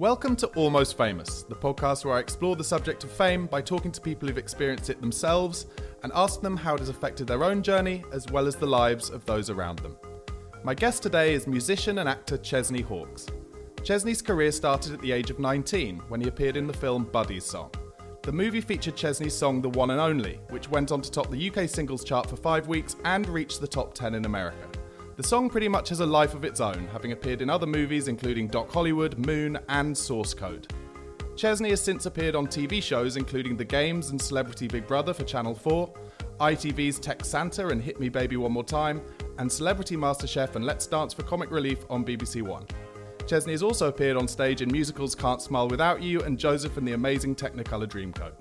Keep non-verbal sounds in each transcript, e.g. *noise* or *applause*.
Welcome to Almost Famous, the podcast where I explore the subject of fame by talking to people who've experienced it themselves and ask them how it has affected their own journey as well as the lives of those around them. My guest today is musician and actor Chesney Hawkes. Chesney's career started at the age of 19 when he appeared in the film Buddy's Song. The movie featured Chesney's song The One and Only, which went on to top the UK singles chart for five weeks and reached the top 10 in America. The song pretty much has a life of its own, having appeared in other movies including Doc Hollywood, Moon, and Source Code. Chesney has since appeared on TV shows including The Games and Celebrity Big Brother for Channel 4, ITV's Tech Santa and Hit Me Baby One More Time, and Celebrity MasterChef and Let's Dance for Comic Relief on BBC One. Chesney has also appeared on stage in musicals Can't Smile Without You and Joseph and the Amazing Technicolor Dreamcoat.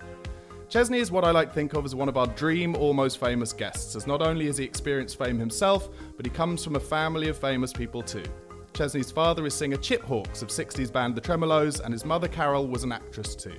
Chesney is what I like to think of as one of our dream almost famous guests, as not only has he experienced fame himself, but he comes from a family of famous people too. Chesney's father is singer Chip Hawkes of 60s band The Tremeloes, and his mother Carol was an actress too.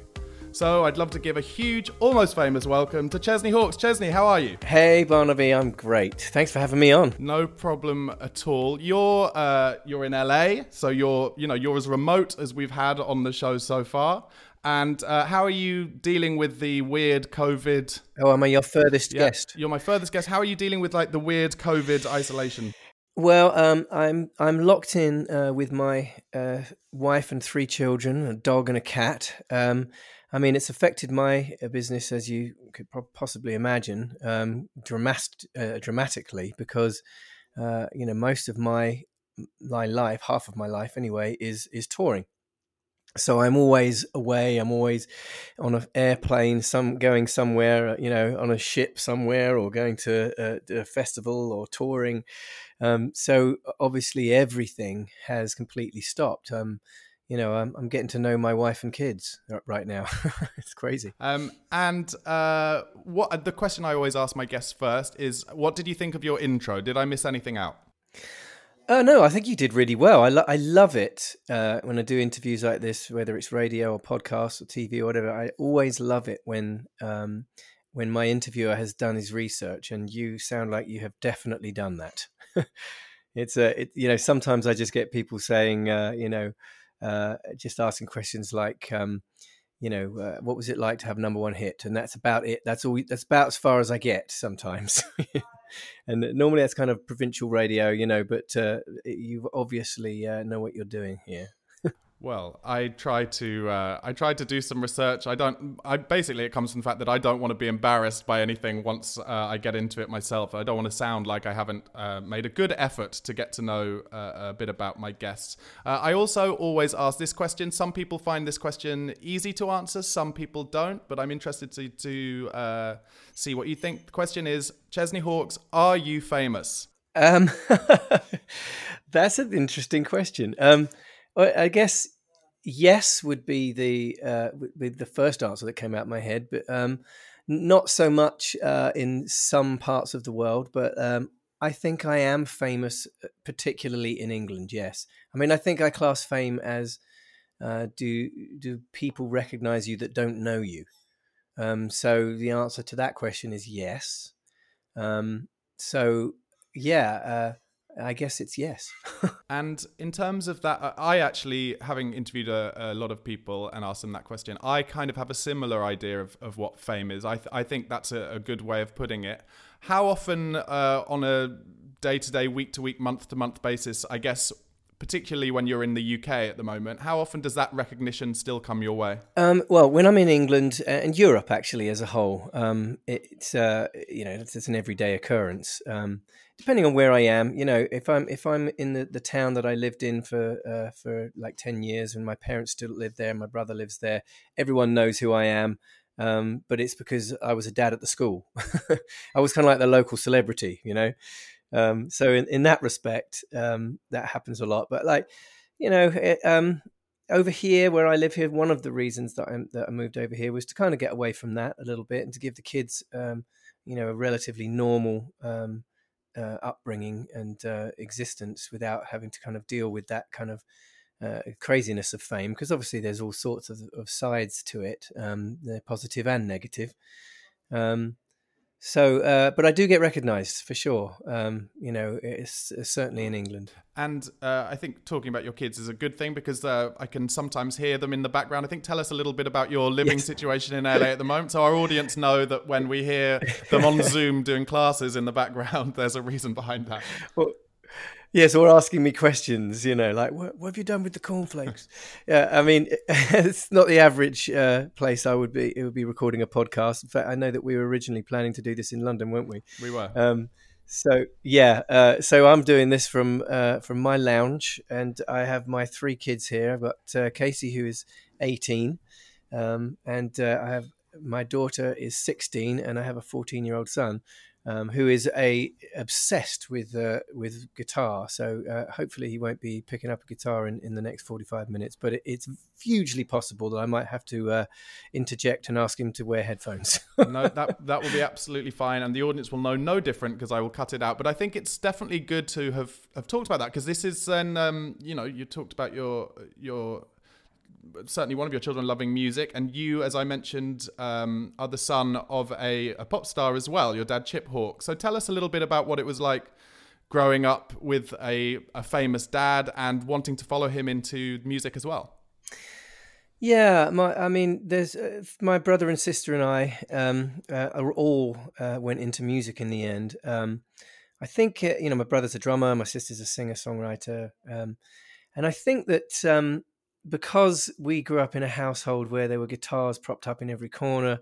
So I'd love to give a huge, almost famous welcome to Chesney Hawkes. Chesney, how are you? Hey Barnaby, I'm great. Thanks for having me on. No problem at all. You're uh, you're in LA, so you're you know you're as remote as we've had on the show so far. And uh, how are you dealing with the weird COVID? Oh, am I your furthest Yeah, guest? You're my furthest guest. How are you dealing with like the weird COVID isolation? Well, um, I'm I'm locked in uh, with my uh, wife and three children, a dog and a cat. Um, I mean, it's affected my uh, business as you could possibly imagine, um, dramas- uh, dramatically, because uh, you know most of my my life, half of my life anyway, is is touring. So I'm always away. I'm always on an airplane, some going somewhere, uh, you know, on a ship somewhere, or going to a, a festival or touring. Um, so obviously everything has completely stopped. Um, you know, I'm, I'm getting to know my wife and kids right now. *laughs* it's crazy. Um, and uh, what the question I always ask my guests first is, what did you think of your intro? Did I miss anything out? Oh no, I think you did really well. I, lo- I love it uh, when I do interviews like this, whether it's radio or podcast or TV or whatever. I always love it when um, when my interviewer has done his research, and you sound like you have definitely done that. *laughs* it's a, it, you know, sometimes I just get people saying, uh, you know, uh, just asking questions like, um, you know, uh, what was it like to have number one hit, and that's about it. That's all. That's about as far as I get sometimes. *laughs* and normally that's kind of provincial radio, you know, but uh, you obviously uh, know what you're doing here. Well, I try to uh, I tried to do some research. I don't. I basically it comes from the fact that I don't want to be embarrassed by anything once uh, I get into it myself. I don't want to sound like I haven't uh, made a good effort to get to know uh, a bit about my guests. Uh, I also always ask this question. Some people find this question easy to answer. Some people don't. But I'm interested to to uh, see what you think. The question is: Chesney Hawkes, are you famous? Um, *laughs* that's an interesting question. Um, I guess yes would be the uh, be the first answer that came out of my head, but um, not so much uh, in some parts of the world. But um, I think I am famous, uh, particularly in England. Yes, I mean I think I class fame as uh, do do people recognize you that don't know you? Um, so the answer to that question is yes. Um, so yeah, uh, I guess it's yes. *laughs* And in terms of that, I actually, having interviewed a, a lot of people and asked them that question, I kind of have a similar idea of, of what fame is. I, th- I think that's a, a good way of putting it. How often uh, on a day to day, week to week, month to month basis, I guess particularly when you're in the UK at the moment. How often does that recognition still come your way? Um, well, when I'm in England uh, and Europe, actually, as a whole, um, it's uh, you know it's, it's, an everyday occurrence. Um, depending on where I am, you know, if I'm if I'm in the, the town that I lived in for uh, for like ten years, and my parents still live there, my brother lives there, everyone knows who I am. Um, but it's because I was a dad at the school. *laughs* I was kind of like the local celebrity, you know. Um, so in, in that respect, um, that happens a lot. But like, you know, it, um, over here where I live here, one of the reasons that I that I moved over here was to kind of get away from that a little bit and to give the kids, um, you know, a relatively normal um, uh, upbringing and uh, existence without having to kind of deal with that kind of uh, craziness of fame. Because obviously, there's all sorts of, of sides to it, um, they're positive and negative. Um, so, uh, but I do get recognised for sure. Um, you know, it's, it's, certainly in England. And uh, I think talking about your kids is a good thing because uh, I can sometimes hear them in the background. I think tell us a little bit about your living yes. situation in LA at the moment, so our audience know that when we hear them on *laughs* Zoom doing classes in the background, *laughs* there's a reason behind that. Well, Yes, or asking me questions, you know, like what, what have you done with the cornflakes? *laughs* yeah, I mean, *laughs* it's not the average uh, place I would be. It would be recording a podcast. In fact, I know that we were originally planning to do this in London, weren't we? We were. Um, so yeah, uh, so I'm doing this from uh, from my lounge, and I have my three kids here. I've got uh, Casey, who is 18, um, and uh, I have my daughter is 16, and I have a 14 year old son um, who is a obsessed with uh, with guitar. So uh, hopefully he won't be picking up a guitar in, in the next forty five minutes. But it, it's hugely possible that I might have to uh, interject and ask him to wear headphones. *laughs* no, that that will be absolutely fine, and the audience will know no different because I will cut it out. But I think it's definitely good to have have talked about that because this is then um, you know you talked about your your certainly one of your children loving music, and you, as I mentioned, um, are the son of a, a, pop star as well. Your dad, Chip Hawke. So tell us a little bit about what it was like growing up with a, a famous dad and wanting to follow him into music as well. Yeah, my I mean, there's uh, my brother and sister and I um, uh, all uh, went into music in the end. Um, I think uh, you know my brother's a drummer, my sister's a singer songwriter, um, and I think that um, because we grew up in a household where there were guitars propped up in every corner,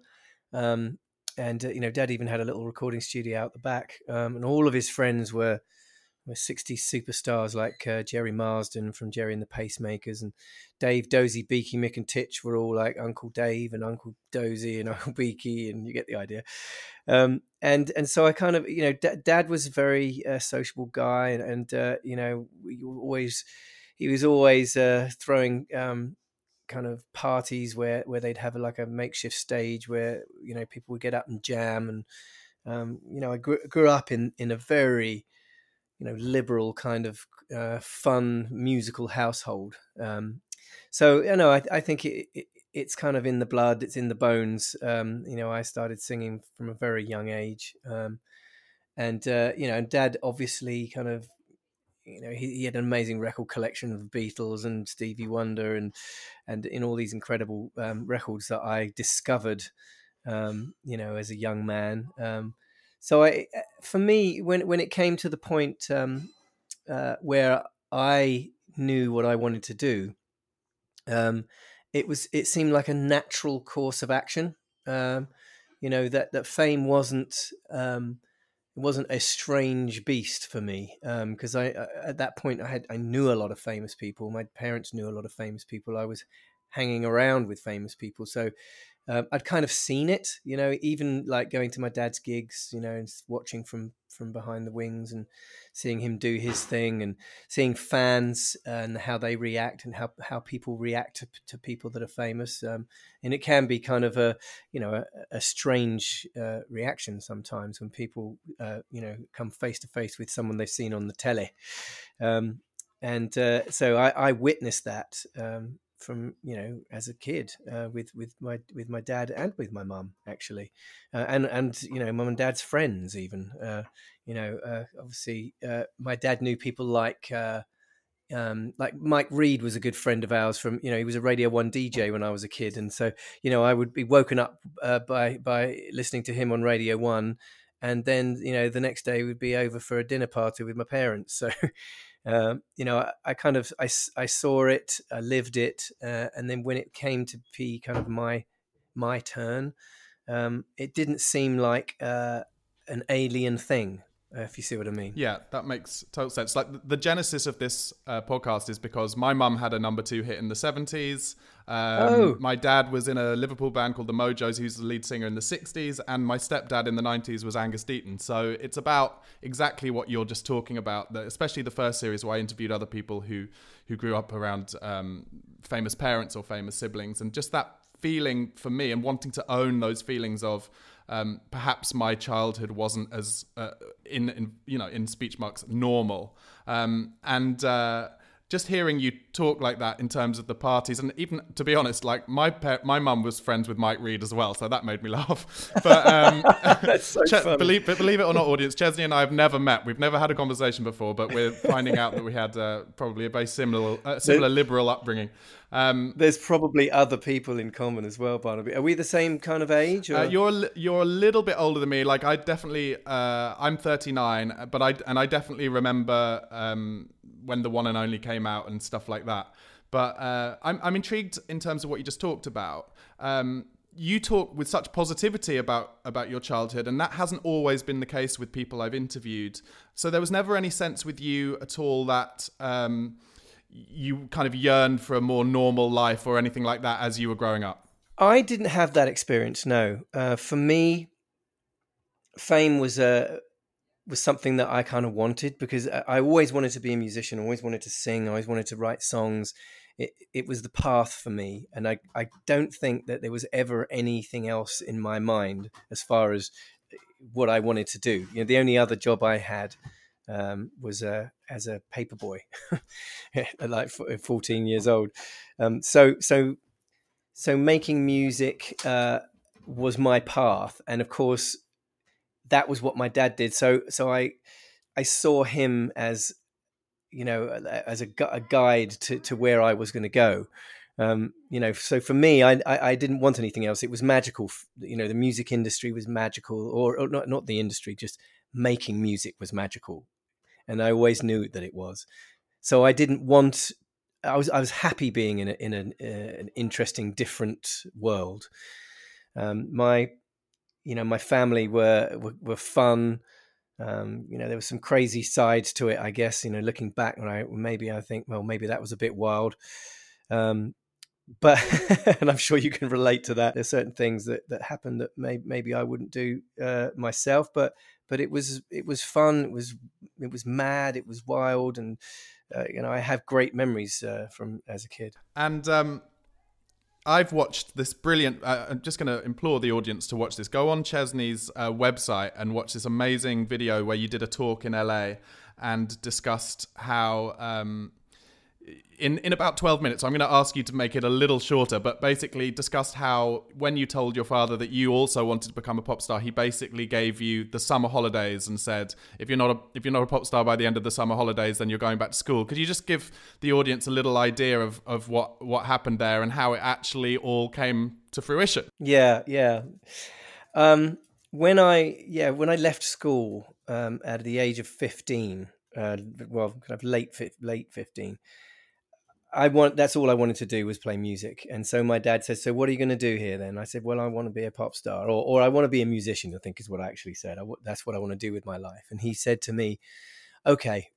um, and uh, you know, Dad even had a little recording studio out the back, um, and all of his friends were were 60s superstars like uh, Gerry Marsden from Gerry and the Pacemakers, and Dave Dozy, Beaky, Mick, and Titch were all like Uncle Dave and Uncle Dozy and *laughs* Uncle Beaky, and you get the idea. Um, and and so I kind of you know, D- Dad was a very uh, sociable guy, and, and uh, you know, we always he was always uh, throwing um, kind of parties where where they'd have like a makeshift stage where you know people would get up and jam and um, you know I grew, grew up in in a very you know liberal kind of uh, fun musical household. Um, so you know I, I think it, it, it's kind of in the blood it's in the bones. Um, you know I started singing from a very young age. Um, and uh, you know and dad obviously kind of you know he, he, had an amazing record collection of the Beatles and Stevie Wonder and and in all these incredible um, records that I discovered um, you know as a young man um, so I uh, for me when when it came to the point um, uh, where I knew what I wanted to do um, it was it seemed like a natural course of action um, you know that that fame wasn't it wasn't a strange beast for me because um, I, I, at that point I had I knew a lot of famous people. My parents knew a lot of famous people. I was hanging around with famous people, so um, I'd kind of seen it, you know, even like going to my dad's gigs, you know, and watching from from behind the wings and seeing him do his thing and seeing fans and how they react and how, how people react to, to people that are famous. Um, and it can be kind of a, you know, a, a strange uh, reaction sometimes when people, uh, you know, come face to face with someone they've seen on the telly. Um, and uh, so I, I, witnessed that um, from you know as a kid uh, with with my with my dad and with my mum actually uh, and and you know mum and dad's friends even uh, you know uh, obviously uh, my dad knew people like uh, um, like Mike Read was a good friend of ours from you know he was a Radio One DJ when I was a kid and so you know I would be woken up by by listening to him on Radio One and then you know the next day would be over for a dinner party with my parents. So. *laughs* Um, you know, I, I, kind of I, I saw it, I lived it, uh, and then when it came to be kind of my my turn, um, it didn't seem like uh, an alien thing if you see what I mean. Yeah, that makes total sense. Like the genesis of this uh, podcast is because my mum had a number two hit in the 70s. Um, oh. My dad was in a Liverpool band called the Mojos, who's the lead singer in the 60s. And my stepdad in the 90s was Angus Deayton. So it's about exactly what you're just talking about, especially the first series where I interviewed other people who, who grew up around um, famous parents or famous siblings. And just that feeling for me and wanting to own those feelings of um, perhaps my childhood wasn't as uh, in, in you know in speech marks normal. Um, and uh, just hearing you talk like that in terms of the parties, and even to be honest, like my pa- my mum was friends with Mike Read as well, so that made me *laughs* laugh. But um, *laughs* That's so Ch- funny. believe believe it or not, audience, Chesney and I have never met. We've never had a conversation before, but we're *laughs* finding out that we had uh, probably a very similar uh, similar liberal upbringing. Um, There's probably other people in common as well, Barnaby. Are we the same kind of age? Uh, you're you're a little bit older than me. Like I definitely, uh, I'm 39, but I and I definitely remember um, when the one and only came out and stuff like that. But uh, I'm I'm intrigued in terms of what you just talked about. Um, you talk with such positivity about about your childhood and that hasn't always been the case with people I've interviewed so there was never any sense with you at all that um, you kind of yearned for a more normal life or anything like that as you were growing up I didn't have that experience no uh, for me fame was a was something that I kind of wanted because I always wanted to be a musician, always wanted to sing, always wanted to write songs. It, it was the path for me. And I, I don't think that there was ever anything else in my mind as far as eh, what I wanted to do. You know, the only other job I had um, was uh, as a paper boy, *laughs* like 14 years old. Um, so, so, so making music uh, was my path. And of course, that was what my dad did. So so I I saw him as you know as a, a guide to, to where I was going to go. Um, you know, so for me, I, I, I didn't want anything else. It was magical. You know, the music industry was magical, or, or not not the industry, just making music was magical, and I always knew that it was. So I didn't want. I was I was happy being in a, in an, uh, an interesting, different world. Um, my you know, my family were were, were fun. Um, you know, there was some crazy sides to it, I guess. You know, looking back, I maybe I think, well, maybe that was a bit wild. Um, but *laughs* and I'm sure you can relate to that. There's certain things that that happened that may, maybe I wouldn't do uh, myself, but but it was it was fun. It was it was mad. It was wild, and uh, you know I have great memories uh, from as a kid. And um, I've watched this brilliant. Uh, I'm just going to implore the audience to watch this. Go on Chesney's uh, website and watch this amazing video where you did a talk in LA and discussed how um, in in about 12 minutes i'm going to ask you to make it a little shorter but basically discussed how when you told your father that you also wanted to become a pop star he basically gave you the summer holidays and said if you're not a if you're not a pop star by the end of the summer holidays then you're going back to school. Could you just give the audience a little idea of of what what happened there and how it actually all came to fruition? Yeah yeah. Um when i yeah when i left school um at the age of 15 uh, well kind of late late 15 I want that's all I wanted to do was play music. And so my dad said, "So what are you going to do here then?" I said, "Well, I want to be a pop star or or I want to be a musician." I think is what I actually said. that's what I want to do with my life. And he said to me, "Okay.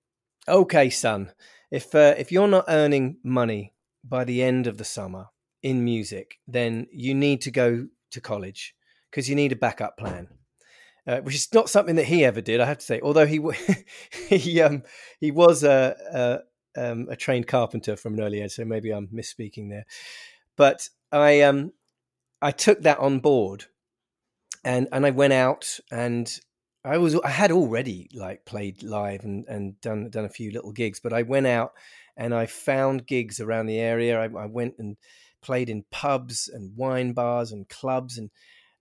Okay, son. If uh, if you're not earning money by the end of the summer in music, then you need to go to college because you need a backup plan." Uh, which is not something that he ever did, I have to say. Although he *laughs* he um, he was a, a um, a trained carpenter from an early age, so maybe I'm misspeaking there. But I um, I took that on board, and and I went out and I was I had already like played live and and done done a few little gigs, but I went out and I found gigs around the area. I, I went and played in pubs and wine bars and clubs and.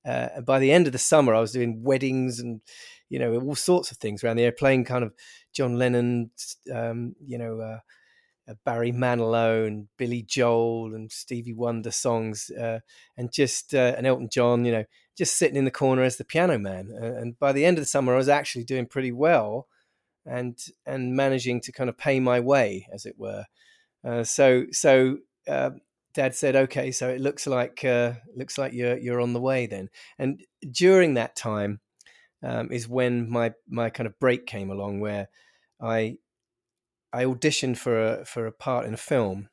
Uh, and by the end of the summer, I was doing weddings and you know all sorts of things around the area, playing kind of John Lennon, um, you know, uh, uh, Barry Manilow and Billy Joel and Stevie Wonder songs, uh, and just uh, and Elton John, you know, just sitting in the corner as the piano man. and by the end of the summer, I was actually doing pretty well, and and managing to kind of pay my way, as it were. Uh, so so. Uh, Dad said, "Okay, so it looks like uh, looks like you're you're on the way then." And during that time um, is when my my kind of break came along, where I I auditioned for a for a part in a film,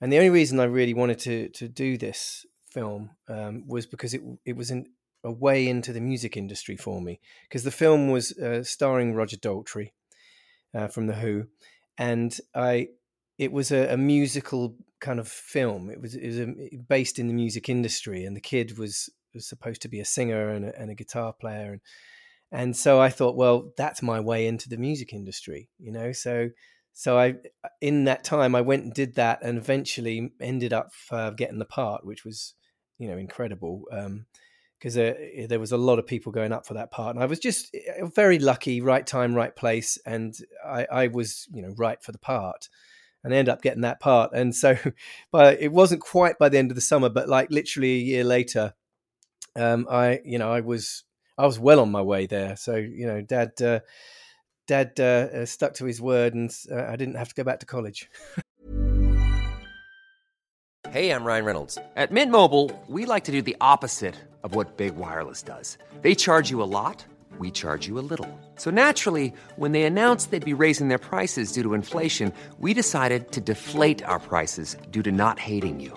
and the only reason I really wanted to to do this film um, was because it it was in, a way into the music industry for me. Because the film was uh, starring Roger Daltrey uh, from the Who, and I it was a, a, musical kind of film. It was it was a, based in the music industry, and the kid was was supposed to be a singer and a, and a guitar player, and and so I thought, well, that's my way into the music industry, you know. So so I in that time I went and did that and eventually ended up uh, getting the part which was you know incredible because um, there, was a lot of people going up for that part and I was just very lucky right time right place and I, I was you know right for the part and I ended up getting that part and so *laughs* but it wasn't quite by the end of the summer but like literally a year later um, I you know I was I was well on my way there so you know dad uh, dad uh, uh, stuck to his word and uh, I didn't have to go back to college. *laughs* hey, I'm Ryan Reynolds. At Mint Mobile, we like to do the opposite of what Big Wireless does. They charge you a lot, we charge you a little. So naturally, when they announced they'd be raising their prices due to inflation, we decided to deflate our prices due to not hating you.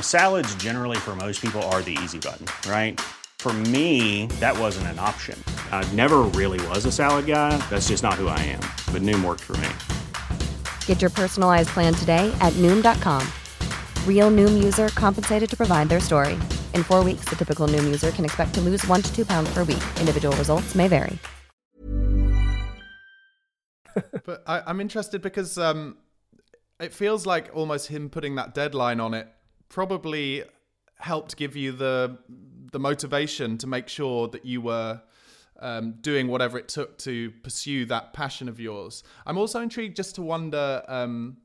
Salads generally for most people are the easy button, right? For me, that wasn't an option. I never really was a salad guy. That's just not who I am. But Noom worked for me. Get your personalized plan today at noom.com. Real noom user compensated to provide their story. In four weeks, the typical noom user can expect to lose one to two pounds per week. Individual results may vary. but I, am interested because um, it feels like almost him putting that deadline on it probably helped give you the the motivation to make sure that you were um, doing whatever it took to pursue that passion of yours. I'm also intrigued just to wonder um,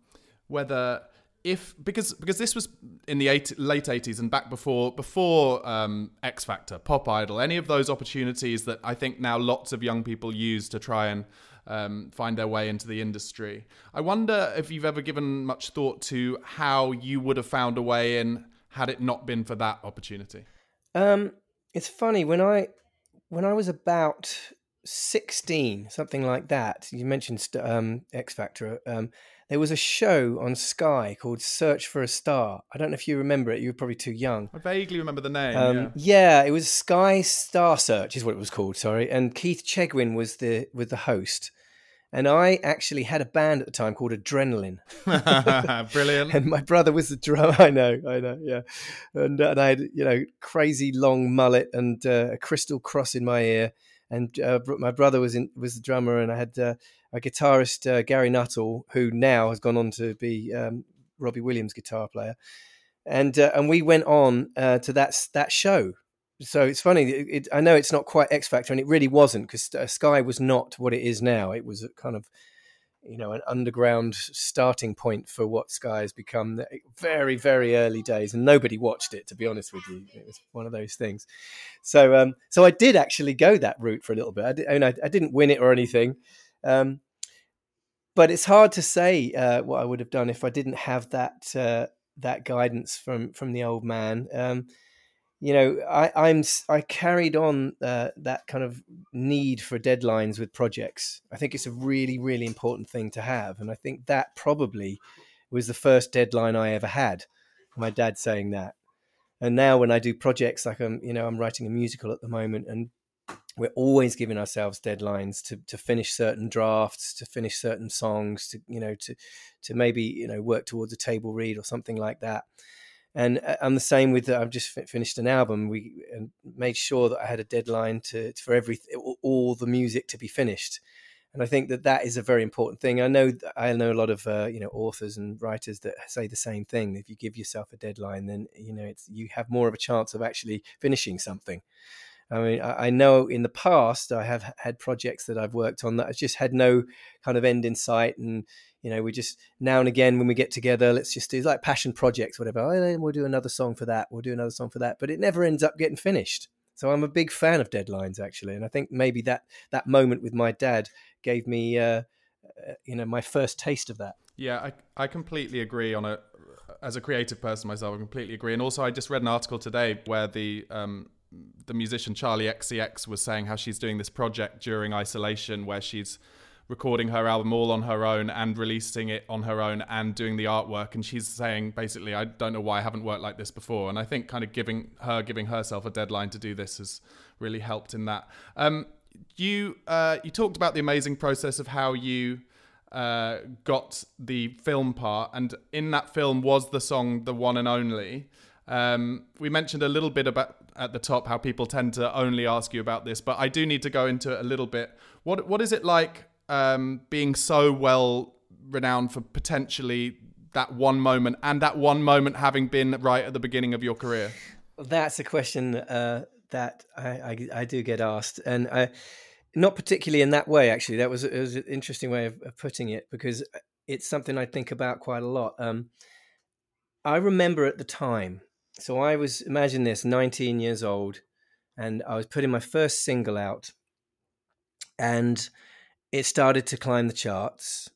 whether if because because this was in the late 80s and back before before um, X Factor, Pop Idol, any of those opportunities that I think now lots of young people use to try and um, find their way into the industry. I wonder if you've ever given much thought to how you would have found a way in had it not been for that opportunity. Um, it's funny when I when I was about 16, something like that, you mentioned um, X Factor, um, there was a show on Sky called Search for a Star. I don't know if you remember it. You were probably too young. I vaguely remember the name. Um, yeah. yeah. it was Sky Star Search, is what it was called. Sorry, and Keith Chegwin was the was the host. And I actually had a band at the time called Adrenaline. *laughs* Brilliant. *laughs* and my brother was the drummer. *laughs* I know, I know, yeah. And, uh, and I had, you know, crazy long mullet and uh, a crystal cross in my ear. And uh, my brother was in was the drummer, and I had uh, a guitarist uh, Gary Nuttall, who now has gone on to be um, Robbie Williams' guitar player. And uh, and we went on to that that show, so it's funny. It, it, I know it's not quite X Factor, and it really wasn't because uh, Sky was not what it is now. It was kind of you know an underground starting point for what Sky has become. Very very early days, and nobody watched it. To be honest with you, it was one of those things. So um, so I did actually go that route for a little bit. I, did, I, mean, I, I didn't win it or anything. Um, but it's hard to say uh, what I would have done if I didn't have that uh, that guidance from from the old man. Um, you know, I, I'm I carried on uh, that kind of need for deadlines with projects. I think it's a really really important thing to have, and I think that probably was the first deadline I ever had. My dad saying that, and now when I do projects like I'm, you know, I'm writing a musical at the moment, and we're always giving ourselves deadlines to to finish certain drafts, to finish certain songs, to you know, to to maybe you know work towards a table read or something like that and uh, I'm the same with I've just finished an album. We made sure that I had a deadline to for every all the music to be finished, and I think that that is a very important thing. I know I know a lot of uh, you know authors and writers that say the same thing. If you give yourself a deadline, then you know it's you have more of a chance of actually finishing something. I mean, I, I know in the past I have had projects that I've worked on that I just had no kind of end in sight, and you know, we just now and again when we get together, let's just do like passion projects, whatever. Oh, we'll do another song for that. We'll do another song for that, but it never ends up getting finished. So I'm a big fan of deadlines actually, and I think maybe that that moment with my dad gave me, uh, uh, you know, my first taste of that. Yeah, I I completely agree on a as a creative person myself. I completely agree, and also I just read an article today where the um, the musician Charli XCX was saying how she's doing this project during isolation where she's recording her album all on her own and releasing it on her own and doing the artwork. And she's saying basically I don't know why I haven't worked like this before. And I think kind of giving her giving herself a deadline to do this has really helped in that. Um, you uh, you talked about the amazing process of how you uh, got the film part. And in that film was the song the one and only. Um, we mentioned a little bit about at the top how people tend to only ask you about this, but I do need to go into it a little bit. What what is it like um, being so well renowned for potentially that one moment and that one moment having been right at the beginning of your career? That's a question uh, that I, I, I, do get asked, and I, not particularly in that way. Actually, that was, it was an interesting way of, of, putting it because it's something I think about quite a lot. Um, I remember at the time, so I was imagine this, 19 years old, and I was putting my first single out, and it started to climb the charts.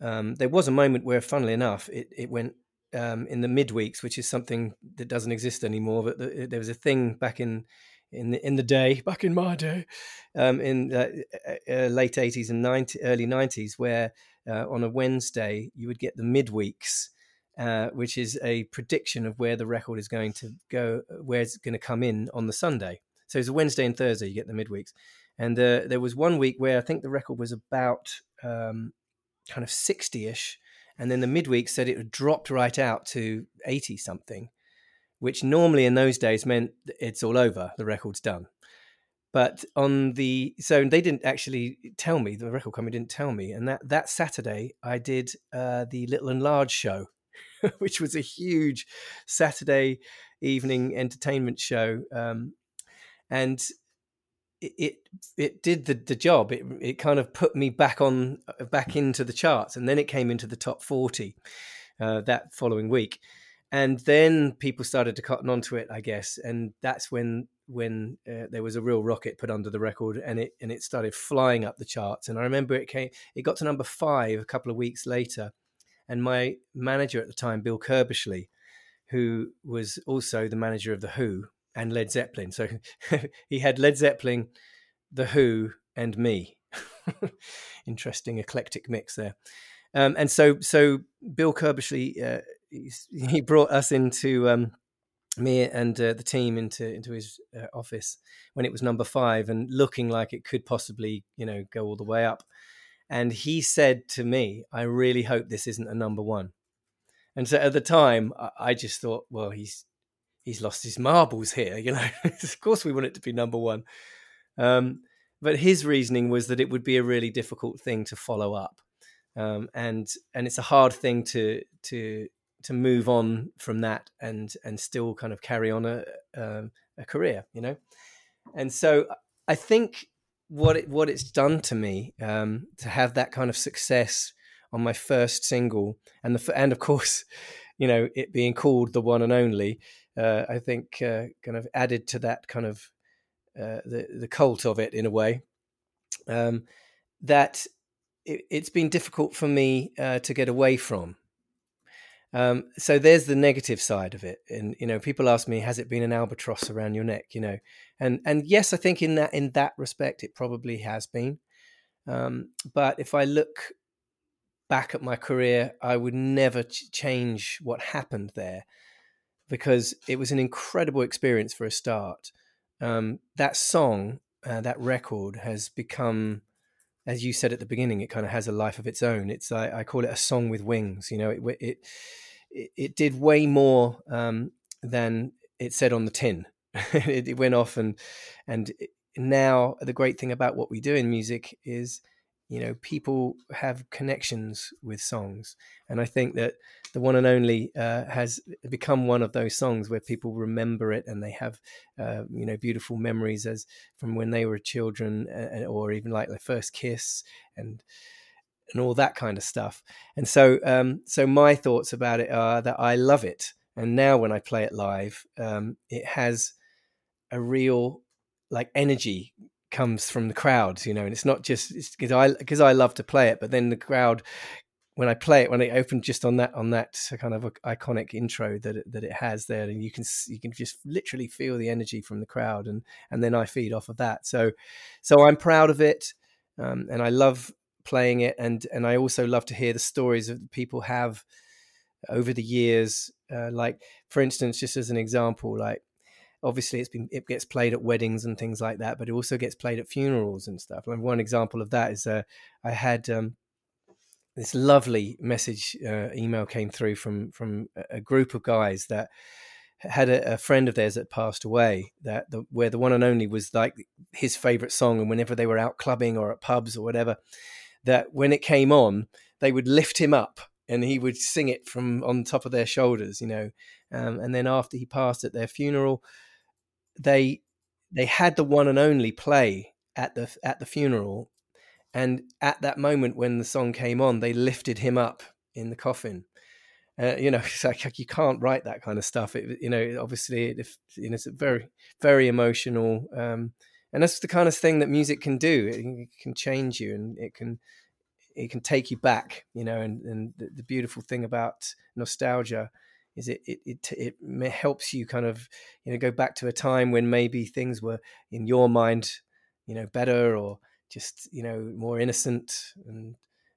Um, there was a moment where, funnily enough, it, it went um, in the midweeks, which is something that doesn't exist anymore. But the, there was a thing back in in the in the day, *laughs* back in my day, um, in the uh, uh, late eighties and 90, early nineties, where uh, on a Wednesday you would get the midweeks, uh, which is a prediction of where the record is going to go, where it's going to come in on the Sunday. So it's a Wednesday and Thursday you get the midweeks, and uh, there was one week where I think the record was about um, kind of 60 ish. And then the midweek said it had dropped right out to 80 something, which normally in those days meant it's all over, the record's done. But on the so they didn't actually tell me the record company didn't tell me, and that that Saturday I did uh, the Little and Large show, *laughs* which was a huge Saturday evening entertainment show, um, and it it did the, the job. It it kind of put me back on uh, back into the charts, and then it came into the top forty uh, that following week, and then people started to cotton onto it, I guess, and that's when when uh, there was a real rocket put under the record, and it and it started flying up the charts. And I remember it came it got to number five a couple of weeks later, and my manager at the time, Bill Curbishley, who was also the manager of the Who, and Led Zeppelin. So *laughs* he had Led Zeppelin, The Who, and me. *laughs* Interesting eclectic mix there. Um, and so, so Bill Curbishley, uh, he brought us into um, me and uh, the team into into his uh, office when it was number five and looking like it could possibly, you know, go all the way up. And he said to me, "I really hope this isn't a number one." And so at the time, I just thought, well, he's he's lost his marbles here. You know, *laughs* of course we want it to be number one. Um, but his reasoning was that it would be a really difficult thing to follow up, um, and and it's a hard thing to to to move on from that and and still kind of carry on a a, a career, you know. And so I think what it what it's done to me um, to have that kind of success on my first single, and the and of course, *laughs* you know, it being called the one and only, uh, I think uh, kind of added to that kind of uh, the the cult of it in a way. Um, that it, has been difficult for me uh, to get away from. Um, so there's the negative side of it, and you know, people ask me, has it been an albatross around your neck? You know, and and yes, I think in that in that respect, it probably has been. Um, but if I look back at my career, I would never ch- change what happened there because it was an incredible experience for a start. Um, that song, uh, that record, has become as you said at the beginning, it kind of has a life of its own. It's I, I call it a song with wings. You know, it it it, did way more um, than it said on the tin. *laughs* it, it, went off and and now the great thing about what we do in music is you know people have connections with songs. And i think that the one and only uh, has become one of those songs where people remember it and they have uh, you know beautiful memories as from when they were children uh, or even like their first kiss and and all that kind of stuff. And so um, so my thoughts about it are that i love it. And now when i play it live um, it has a real like energy comes from the crowds, you know, and it's not just because I because I love to play it, but then the crowd when I play it when it opened just on that on that kind of iconic intro that it, that it has there, and you can you can just literally feel the energy from the crowd, and and then I feed off of that. So so I'm proud of it, um, and I love playing it, and and I also love to hear the stories that people have over the years. Uh, like for instance, just as an example, like obviously it's been it gets played at weddings and things like that but it also gets played at funerals and stuff. And one example of that is uh, i had um, this lovely message uh, email came through from from a group of guys that had a, a friend of theirs that passed away that the, where the one and only was like his favorite song. And whenever they were out clubbing or at pubs or whatever that when it came on they would lift him up and he would sing it from on top of their shoulders you know. Um, and then after he passed at their funeral they they had the one and only play at the at the funeral, and at that moment when the song came on, they lifted him up in the coffin. Uh, you know, *laughs* it's like you can't write that kind of stuff. It, you know, obviously, if, you know, it's very, very emotional, um, and that's the kind of thing that music can do. It, it, can change you, and it can, it can take you back. You know, and and the, the beautiful thing about nostalgia is it, it it it helps you kind of you know go back to a time when maybe things were in your mind you know better or just you know more innocent and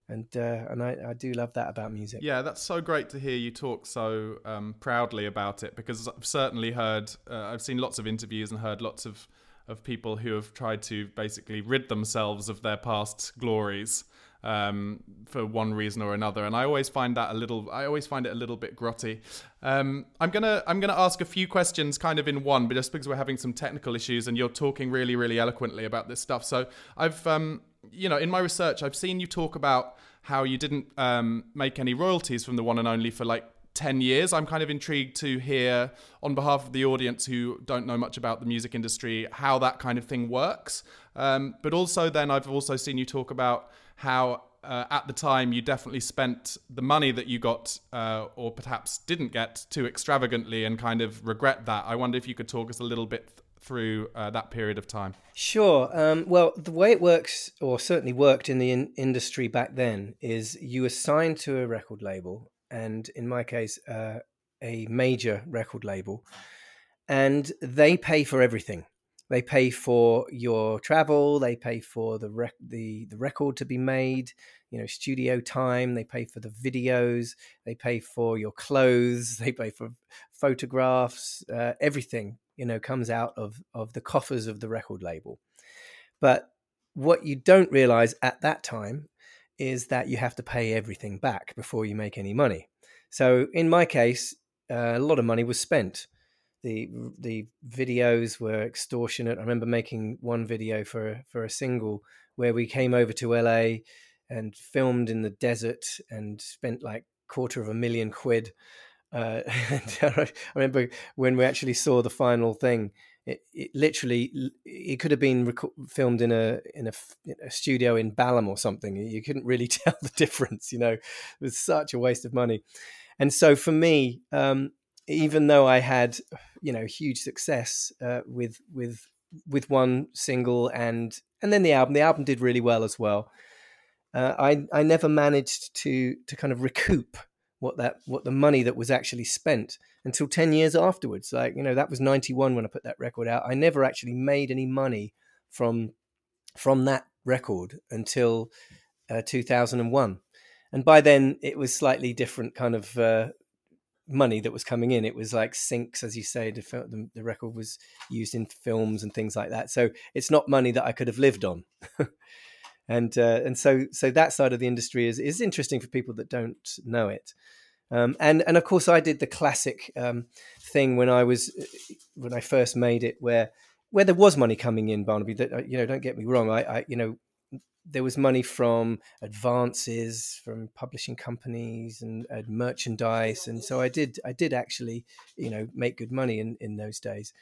and uh, and I, I do love that about music. Yeah, that's so great to hear you talk so um, proudly about it because I've certainly heard uh, I've seen lots of interviews and heard lots of of people who have tried to basically rid themselves of their past glories um, for one reason or another, and I always find that a little. I always find it a little bit grotty. Um, I'm gonna I'm gonna ask a few questions, kind of in one, but just because we're having some technical issues, and you're talking really really eloquently about this stuff. So I've um, you know in my research I've seen you talk about how you didn't um, make any royalties from the one and only for like 10 years. I'm kind of intrigued to hear, on behalf of the audience who don't know much about the music industry, how that kind of thing works. Um, but also, then I've also seen you talk about how uh, at the time you definitely spent the money that you got uh, or perhaps didn't get too extravagantly and kind of regret that. I wonder if you could talk us a little bit th- through uh, that period of time. Sure. Um, well, the way it works, or certainly worked in the in- industry back then, is you assign to a record label, and in my case, uh, a major record label, and they pay for everything. They pay for your travel. They pay for the rec- the the record to be made. You know, studio time. They pay for the videos. They pay for your clothes. *laughs* They pay for photographs. Uh, everything you know comes out of of the coffers of the record label. But what you don't realize at that time is that you have to pay everything back before you make any money. So in my case, uh, a lot of money was spent the the videos were extortionate. I remember making one video for for a single where we came over to LA and filmed in the desert and spent like quarter of a million quid Uh, *laughs* I remember when we actually saw the final thing. It, it literally it could have been rec- filmed in a in a, a, studio in Balham or something. You couldn't really *laughs* tell the difference. You know, it was such a waste of money. And so for me, um, even though I had you know huge success uh, with with with one single and and then the album, the album did really well as well. Uh, I I never managed to to kind of recoup what that what the money that was actually spent until 10 years afterwards. Like you know that was 91 when i put that record out. I never actually made any money from from that record until uh, 2001 and by then it was slightly different kind of uh, money that was coming in it was like syncs as you say the, the, the record was used in films and things like that so it's not money that i could have lived on *laughs* and uh, and so so that side of the industry is is interesting for people that don't know it. Um, and and of course, I did the classic um, thing when I was when I first made it, where where there was money coming in, Barnaby. That uh, you know, don't get me wrong. I, I you know there was money from advances from publishing companies and, and, merchandise and so i did i did actually you know make good money in in those days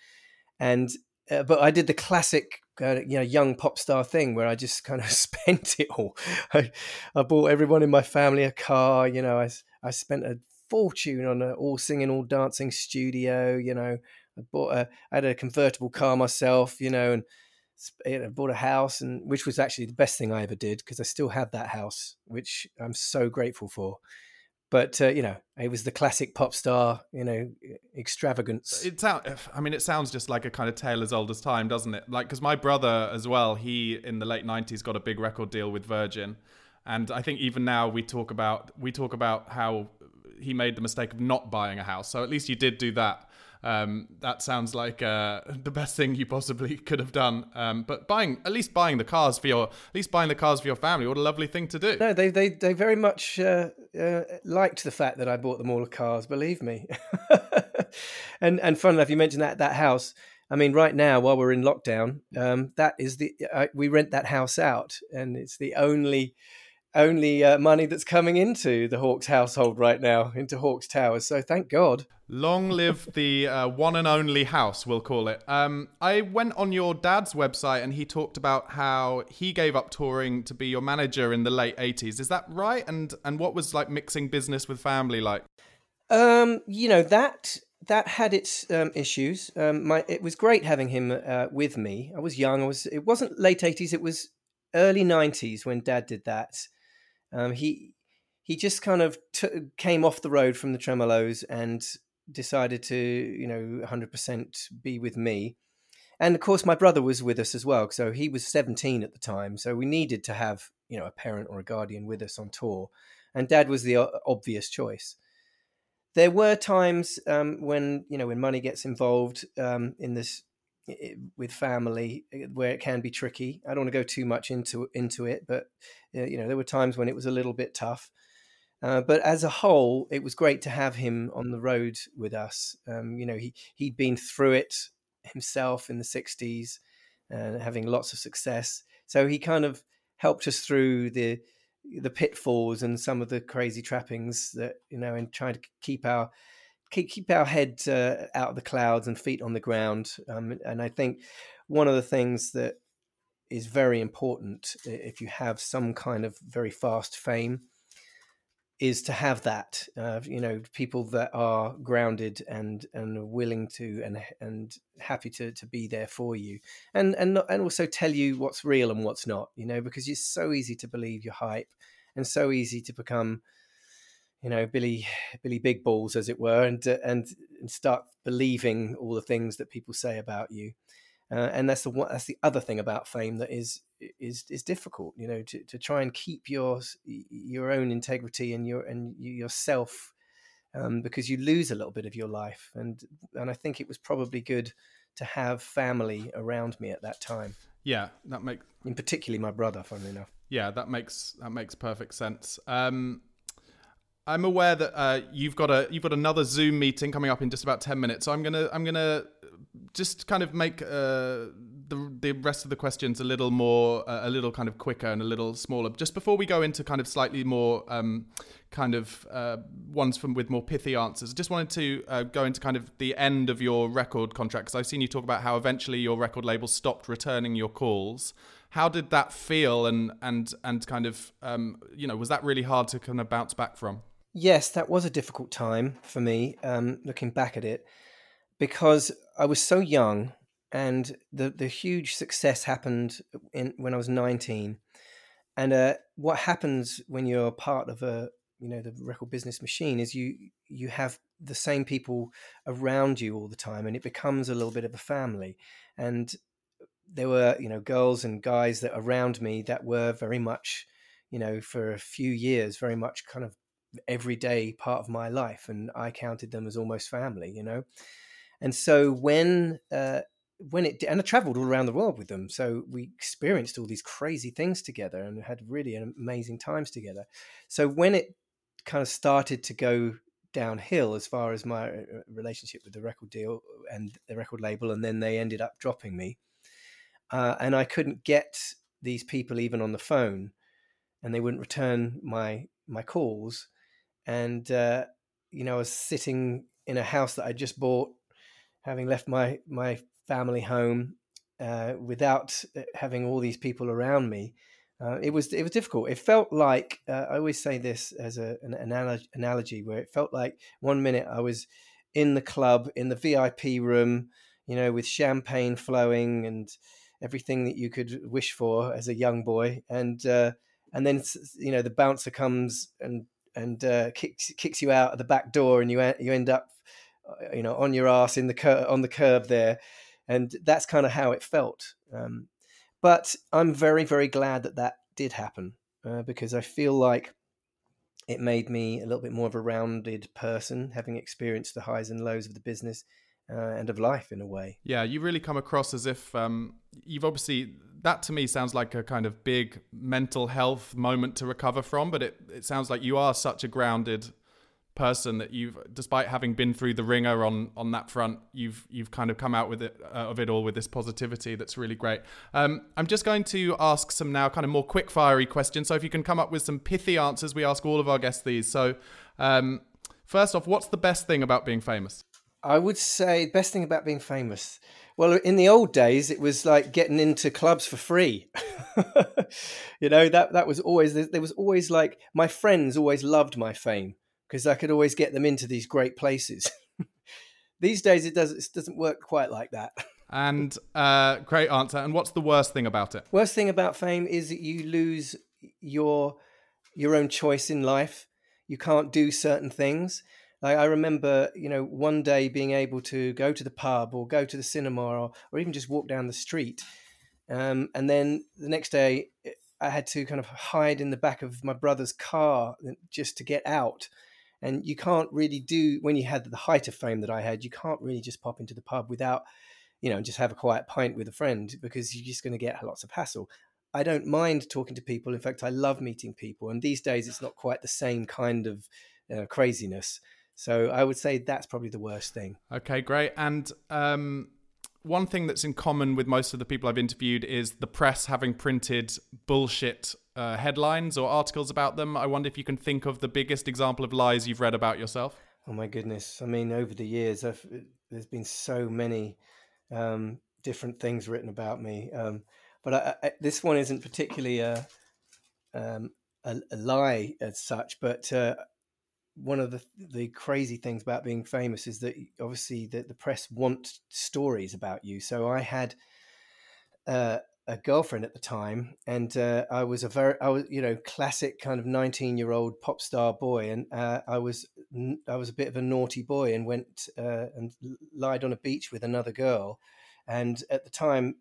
and uh, but I did the classic, uh, you know, young pop star thing where I just kind of *laughs* spent it all. I, I bought everyone in my family a car. You know, I I spent a fortune on an all singing, all dancing studio. You know, I bought a, I had a convertible car myself. You know, and I bought a house, and which was actually the best thing I ever did because I still have that house, which I'm so grateful for. But uh, you know it was the classic pop star you know extravagance. It sounds i mean it sounds just like a kind of tale as old as time doesn't it? Like because my brother as well he in the late 90s got a big record deal with virgin. And i think even now we talk about we talk about how he made the mistake of not buying a house. So at least you did do that um, that sounds like uh, *laughs* the best thing you possibly could have done. Um, but buying, at least buying the cars for your, at least buying the cars for your family, what a lovely thing to do. No, they they they very much uh, uh, liked the fact that I bought them all the cars. Believe me. *laughs* and and fun enough, you mentioned that that house. I mean, right now while we're in lockdown, um, that is the we rent that house out, and it's the only only uh, money that's coming into the Hawkes household right now, into Hawkes Towers. So thank God. Long live the uh, one and only house, we'll call it. Um, I went on your dad's website and he talked about how he gave up touring to be your manager in the late 80s. Is that right? And and what was like mixing business with family like? Um, you know, that that had its um, issues. Um, my it was great having him uh, with me. I was young. I was. It wasn't late 80s. It was early 90s when dad did that um, he he just kind of t- came off the road from the Tremeloes and decided to you know 100% be with me. And of course my brother was with us as well so he was 17 at the time so we needed to have you know a parent or a guardian with us on tour and dad was the obvious choice. There were times um, when you know when money gets involved um, in this with family where it can be tricky. I don't want to go too much into into it, but eh, you know there were times when it was a little bit tough. Uh, but as a whole, it was great to have him on the road with us. Um, you know, he he'd been through it himself in the '60s, and uh, having lots of success. So he kind of helped us through the the pitfalls and some of the crazy trappings that you know, and trying to keep our keep, keep our head uh, out of the clouds and feet on the ground. Um, and I think one of the things that is very important if you have some kind of very fast fame is to have that uh, you know people that are grounded and and willing to and and happy to to be there for you and and and also tell you what's real and what's not you know because it's so easy to believe your hype and so easy to become you know Billy Billy Big Balls as it were and uh, and and start believing all the things that people say about you. Uh, and that's the that's the other thing about fame that is is is difficult you know to, to try and keep your your own integrity and your and yourself um, because you lose a little bit of your life. And and I think it was probably good to have family around me at that time. Yeah that makes in particularly my brother funnily enough. Yeah that makes that makes perfect sense. Um I'm aware that uh, you've got a you've got another Zoom meeting coming up in just about ten minutes. So I'm gonna I'm gonna just kind of make uh, the the rest of the questions a little more, uh, a little kind of quicker and a little smaller. Just before we go into kind of slightly more um, kind of uh, ones from with more pithy answers, I just wanted to uh, go into kind of the end of your record contract because I've seen you talk about how eventually your record label stopped returning your calls. How did that feel, and and and kind of um, you know was that really hard to kind of bounce back from? Yes, that was a difficult time for me, um, looking back at it, because I was so young and the, the huge success happened in, when I was 19. And uh, what happens when you're part of a, you know, the record business machine is you, you have the same people around you all the time and it becomes a little bit of a family. And there were, you know, girls and guys that around me that were very much, you know, for a few years, very much kind of everyday part of my life, and I counted them as almost family, you know. And so when uh, when it and I traveled all around the world with them, so we experienced all these crazy things together and had really amazing times together. So when it kind of started to go downhill as far as my uh, relationship with the record deal and the record label, and then they ended up dropping me, uh, and I couldn't get these people even on the phone, and they wouldn't return my my calls and uh, you know I was sitting in a house that I just bought, having left my my family home uh, without uh, having all these people around me. Uh, it was it was difficult. It felt like uh, I always say this as a, an analogy, analogy where it felt like one minute I was in the club in the VIP room, you know, with champagne flowing and everything that you could wish for as a young boy, and uh, and then you know the bouncer comes and and uh, kicks kicks you out at the back door, and you you end up, uh, you know, on your ass in the cur- on the curb there, and that's kind of how it felt. Um, but I'm very very glad that that did happen uh, because I feel like it made me a little bit more of a rounded person, having experienced the highs and lows of the business uh, and of life in a way. Yeah, you really come across as if um, you've obviously that to me sounds like a kind of big mental health moment to recover from. But it, it sounds like you are such a grounded person that you've, despite having been through the wringer on on that front, you've you've kind of come out with it uh, of it all with this positivity. That's really great. Um, I'm just going to ask some now kind of more quick fiery questions. So if you can come up with some pithy answers, we ask all of our guests these. So um, first off, what's the best thing about being famous? I would say the best thing about being famous well, in the old days, it was like getting into clubs for free. *laughs* you know that that was always there was always like my friends always loved my fame because I could always get them into these great places. *laughs* these days, it doesn't it doesn't work quite like that. *laughs* And uh, great answer. And what's the worst thing about it? Worst thing about fame is that you lose your your own choice in life. You can't do certain things. Like I remember, you know, one day being able to go to the pub or go to the cinema or, or even just walk down the street. Um, and then the next day, I had to kind of hide in the back of my brother's car just to get out. And you can't really do, when you had the height of fame that I had, you can't really just pop into the pub without, you know, just have a quiet pint with a friend because you're just going to get lots of hassle. I don't mind talking to people. In fact, I love meeting people. And these days, it's not quite the same kind of uh, craziness. So I would say that's probably the worst thing. Okay, great. And um, one thing that's in common with most of the people I've interviewed is the press having printed bullshit uh, headlines or articles about them. I wonder if you can think of the biggest example of lies you've read about yourself. Oh my goodness! I mean, over the years, I've, there's been so many um, different things written about me. Um, but I, I, this one isn't particularly a, um, a, a lie as such, but uh, one of the the crazy things about being famous is that obviously the, the press want stories about you. So I had uh, a girlfriend at the time, and uh, I was a very I was you know classic kind of nineteen year old pop star boy, and uh, I was I was a bit of a naughty boy and went uh, and lied on a beach with another girl, and at the time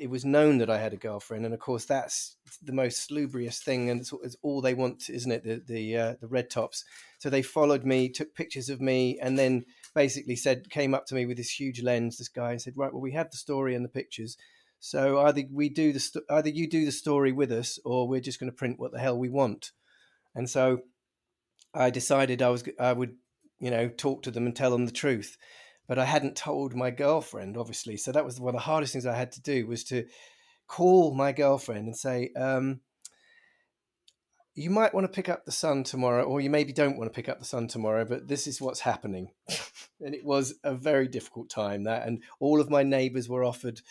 it was known that I had a girlfriend, and of course that's the most salubrious thing, and it's, it's all they want, isn't it? The the uh, the red tops. So they followed me, took pictures of me, and then basically said, came up to me with this huge lens. This guy and said, "Right, well, we have the story and the pictures. So either we do the either you do the story with us, or we're just going to print what the hell we want." And so I decided I was I would you know talk to them and tell them the truth. But I hadn't told my girlfriend, obviously. So that was one of the hardest things I had to do was to call my girlfriend and say, um, you might want to pick up the Sun tomorrow, or you maybe don't want to pick up the Sun tomorrow, but this is what's happening. *laughs* and it was a very difficult time that, and all of my neighbors were offered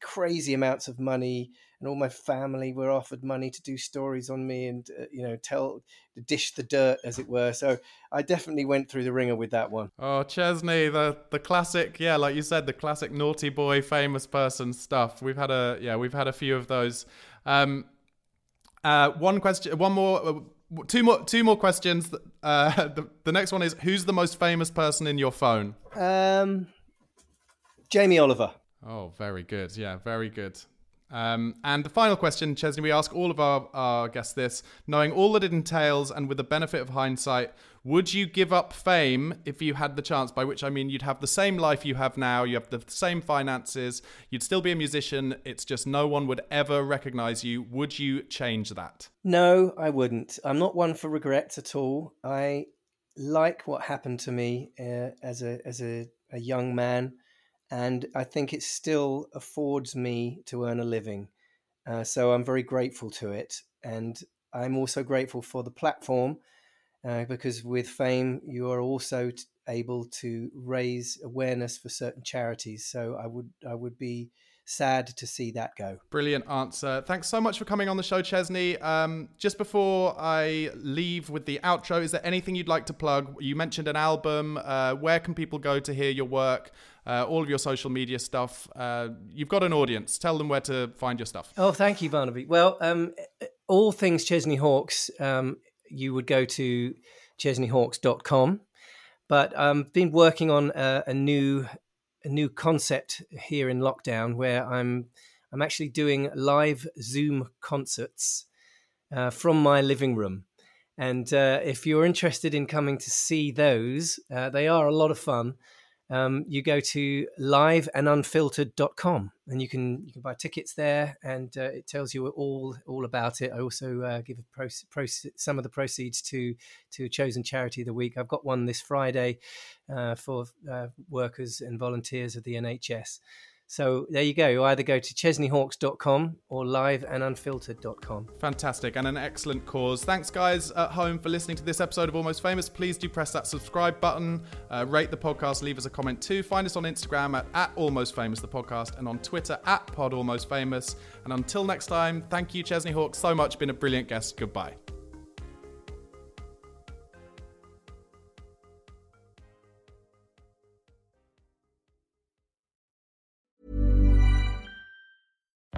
crazy amounts of money and all my family were offered money to do stories on me and uh, you know tell dish the dirt as it were so i definitely went through the wringer with that one. Oh, chesney the the classic yeah like you said the classic naughty boy famous person stuff we've had a yeah we've had a few of those um uh one question one more uh, two more two more questions uh *laughs* the, the next one is who's the most famous person in your phone um jamie oliver Oh, very good. Yeah, very good. Um, and the final question, Chesney, we ask all of our, our guests this knowing all that it entails and with the benefit of hindsight, would you give up fame if you had the chance? By which I mean you'd have the same life you have now, you have the same finances, you'd still be a musician, it's just no one would ever recognize you. Would you change that? No, I wouldn't. I'm not one for regrets at all. I like what happened to me uh, as a as a, a young man and I think it still affords me to earn a living. Uh, so I'm very grateful to it, and I'm also grateful for the platform uh, because with fame you are also t- able to raise awareness for certain charities. So I would I would be sad to see that go. Brilliant answer. Thanks so much for coming on the show, Chesney. Um, just before I leave with the outro, is there anything you'd like to plug? You mentioned an album. Uh, where can people go to hear your work? Uh, all of your social media stuff. Uh, you've got an audience. Tell them where to find your stuff. Oh, thank you, Barnaby. Well, um, all things Chesney Hawkes, um, you would go to chesneyhawkes.com. But I've um, been working on a, a new a new concept here in lockdown where I'm I'm actually doing live Zoom concerts uh, from my living room. And uh, if you're interested in coming to see those, uh, they are a lot of fun um, you go to liveandunfiltered.com and you can you can buy tickets there and uh, it tells you all all about it. I also uh, give pro- pro- some of the proceeds to to a chosen charity of the week. I've got one this Friday uh, for uh, workers and volunteers of the NHS. So there you go. You either go to chesneyhawkes.com or liveandunfiltered.com. Fantastic and an excellent cause. Thanks, guys at home, for listening to this episode of Almost Famous. Please do press that subscribe button, uh, rate the podcast, leave us a comment too. Find us on Instagram at, at Almost Famous, the podcast, and on Twitter at Pod Almost Famous. And until next time, thank you, Chesney Hawkes, so much. Been a brilliant guest. Goodbye.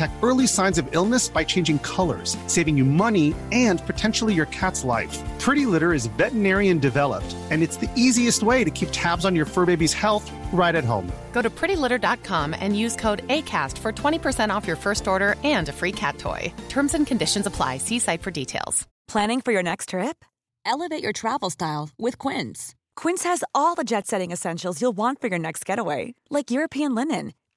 detect early signs of illness by changing colors, saving you money and potentially your cat's life. Pretty Litter is veterinarian developed, and it's the easiest way to keep tabs on your fur baby's health right at home. Go to prettylitter.com and use code ACAST for 20% off your first order and a free cat toy. Terms and conditions apply. See site for details. Planning for your next trip? Elevate your travel style with Quince. Quince has all the jet setting essentials you'll want for your next getaway, like European linen